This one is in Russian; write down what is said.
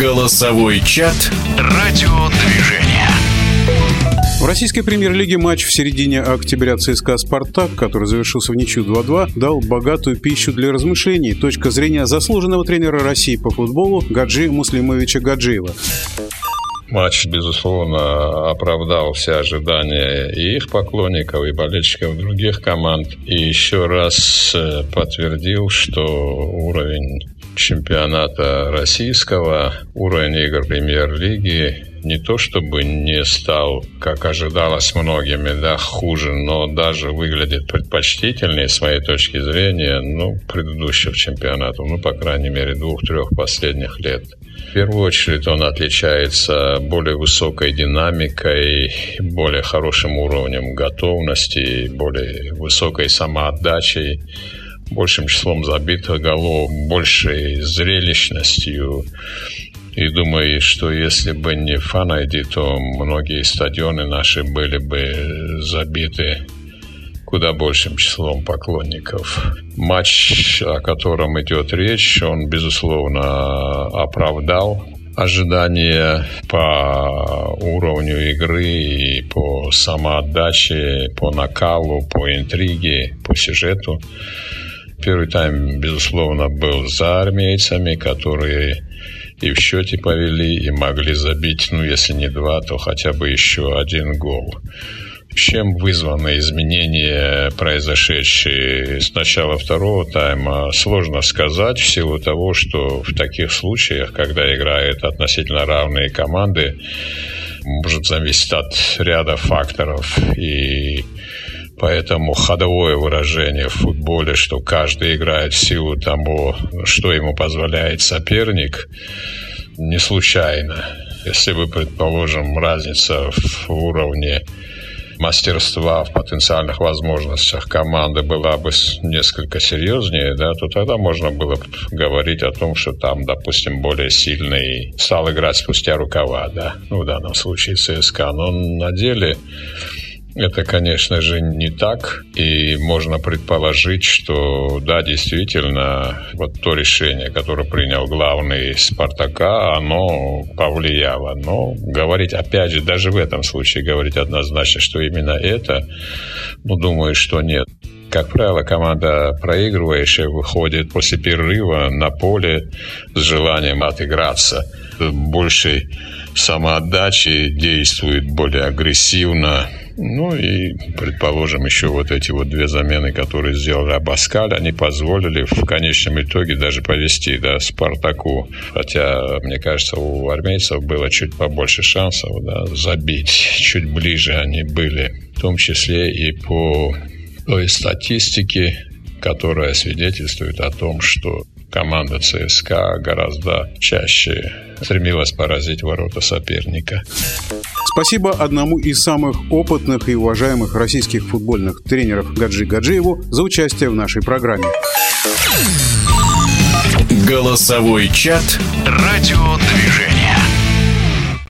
Голосовой чат Радиодвижения. В российской премьер-лиге матч в середине октября ЦСКА «Спартак», который завершился в ничью 2-2, дал богатую пищу для размышлений. Точка зрения заслуженного тренера России по футболу Гаджи Муслимовича Гаджиева. Матч, безусловно, оправдал все ожидания и их поклонников, и болельщиков других команд. И еще раз э, подтвердил, что уровень чемпионата российского, уровень игр премьер-лиги не то чтобы не стал, как ожидалось многими, да, хуже, но даже выглядит предпочтительнее с моей точки зрения, ну, предыдущих чемпионатов, ну, по крайней мере, двух-трех последних лет. В первую очередь он отличается более высокой динамикой, более хорошим уровнем готовности, более высокой самоотдачей, большим числом забитых голов, большей зрелищностью. И думаю, что если бы не фанайди, то многие стадионы наши были бы забиты куда большим числом поклонников. Матч, о котором идет речь, он, безусловно, оправдал ожидания по уровню игры и по самоотдаче, по накалу, по интриге, по сюжету. Первый тайм, безусловно, был за армейцами, которые и в счете повели, и могли забить, ну, если не два, то хотя бы еще один гол. Чем вызваны изменения, произошедшие с начала второго тайма, сложно сказать в силу того, что в таких случаях, когда играют относительно равные команды, может зависеть от ряда факторов. И Поэтому ходовое выражение в футболе, что каждый играет в силу того, что ему позволяет соперник, не случайно. Если бы, предположим, разница в уровне мастерства, в потенциальных возможностях команды была бы несколько серьезнее, да, то тогда можно было бы говорить о том, что там, допустим, более сильный стал играть спустя рукава, да, ну, в данном случае ЦСКА. Но на деле это, конечно же, не так. И можно предположить, что да, действительно, вот то решение, которое принял главный Спартака, оно повлияло. Но говорить, опять же, даже в этом случае говорить однозначно, что именно это, ну, думаю, что нет. Как правило, команда проигрывающая выходит после перерыва на поле с желанием отыграться. Большей самоотдачи действует более агрессивно, ну и, предположим, еще вот эти вот две замены, которые сделал Абаскаль, они позволили в конечном итоге даже повести да, Спартаку. Хотя, мне кажется, у армейцев было чуть побольше шансов да, забить. Чуть ближе они были. В том числе и по той статистике, которая свидетельствует о том, что команда ЦСКА гораздо чаще стремилась поразить ворота соперника. Спасибо одному из самых опытных и уважаемых российских футбольных тренеров Гаджи Гаджиеву за участие в нашей программе. Голосовой чат «Радиодвижение».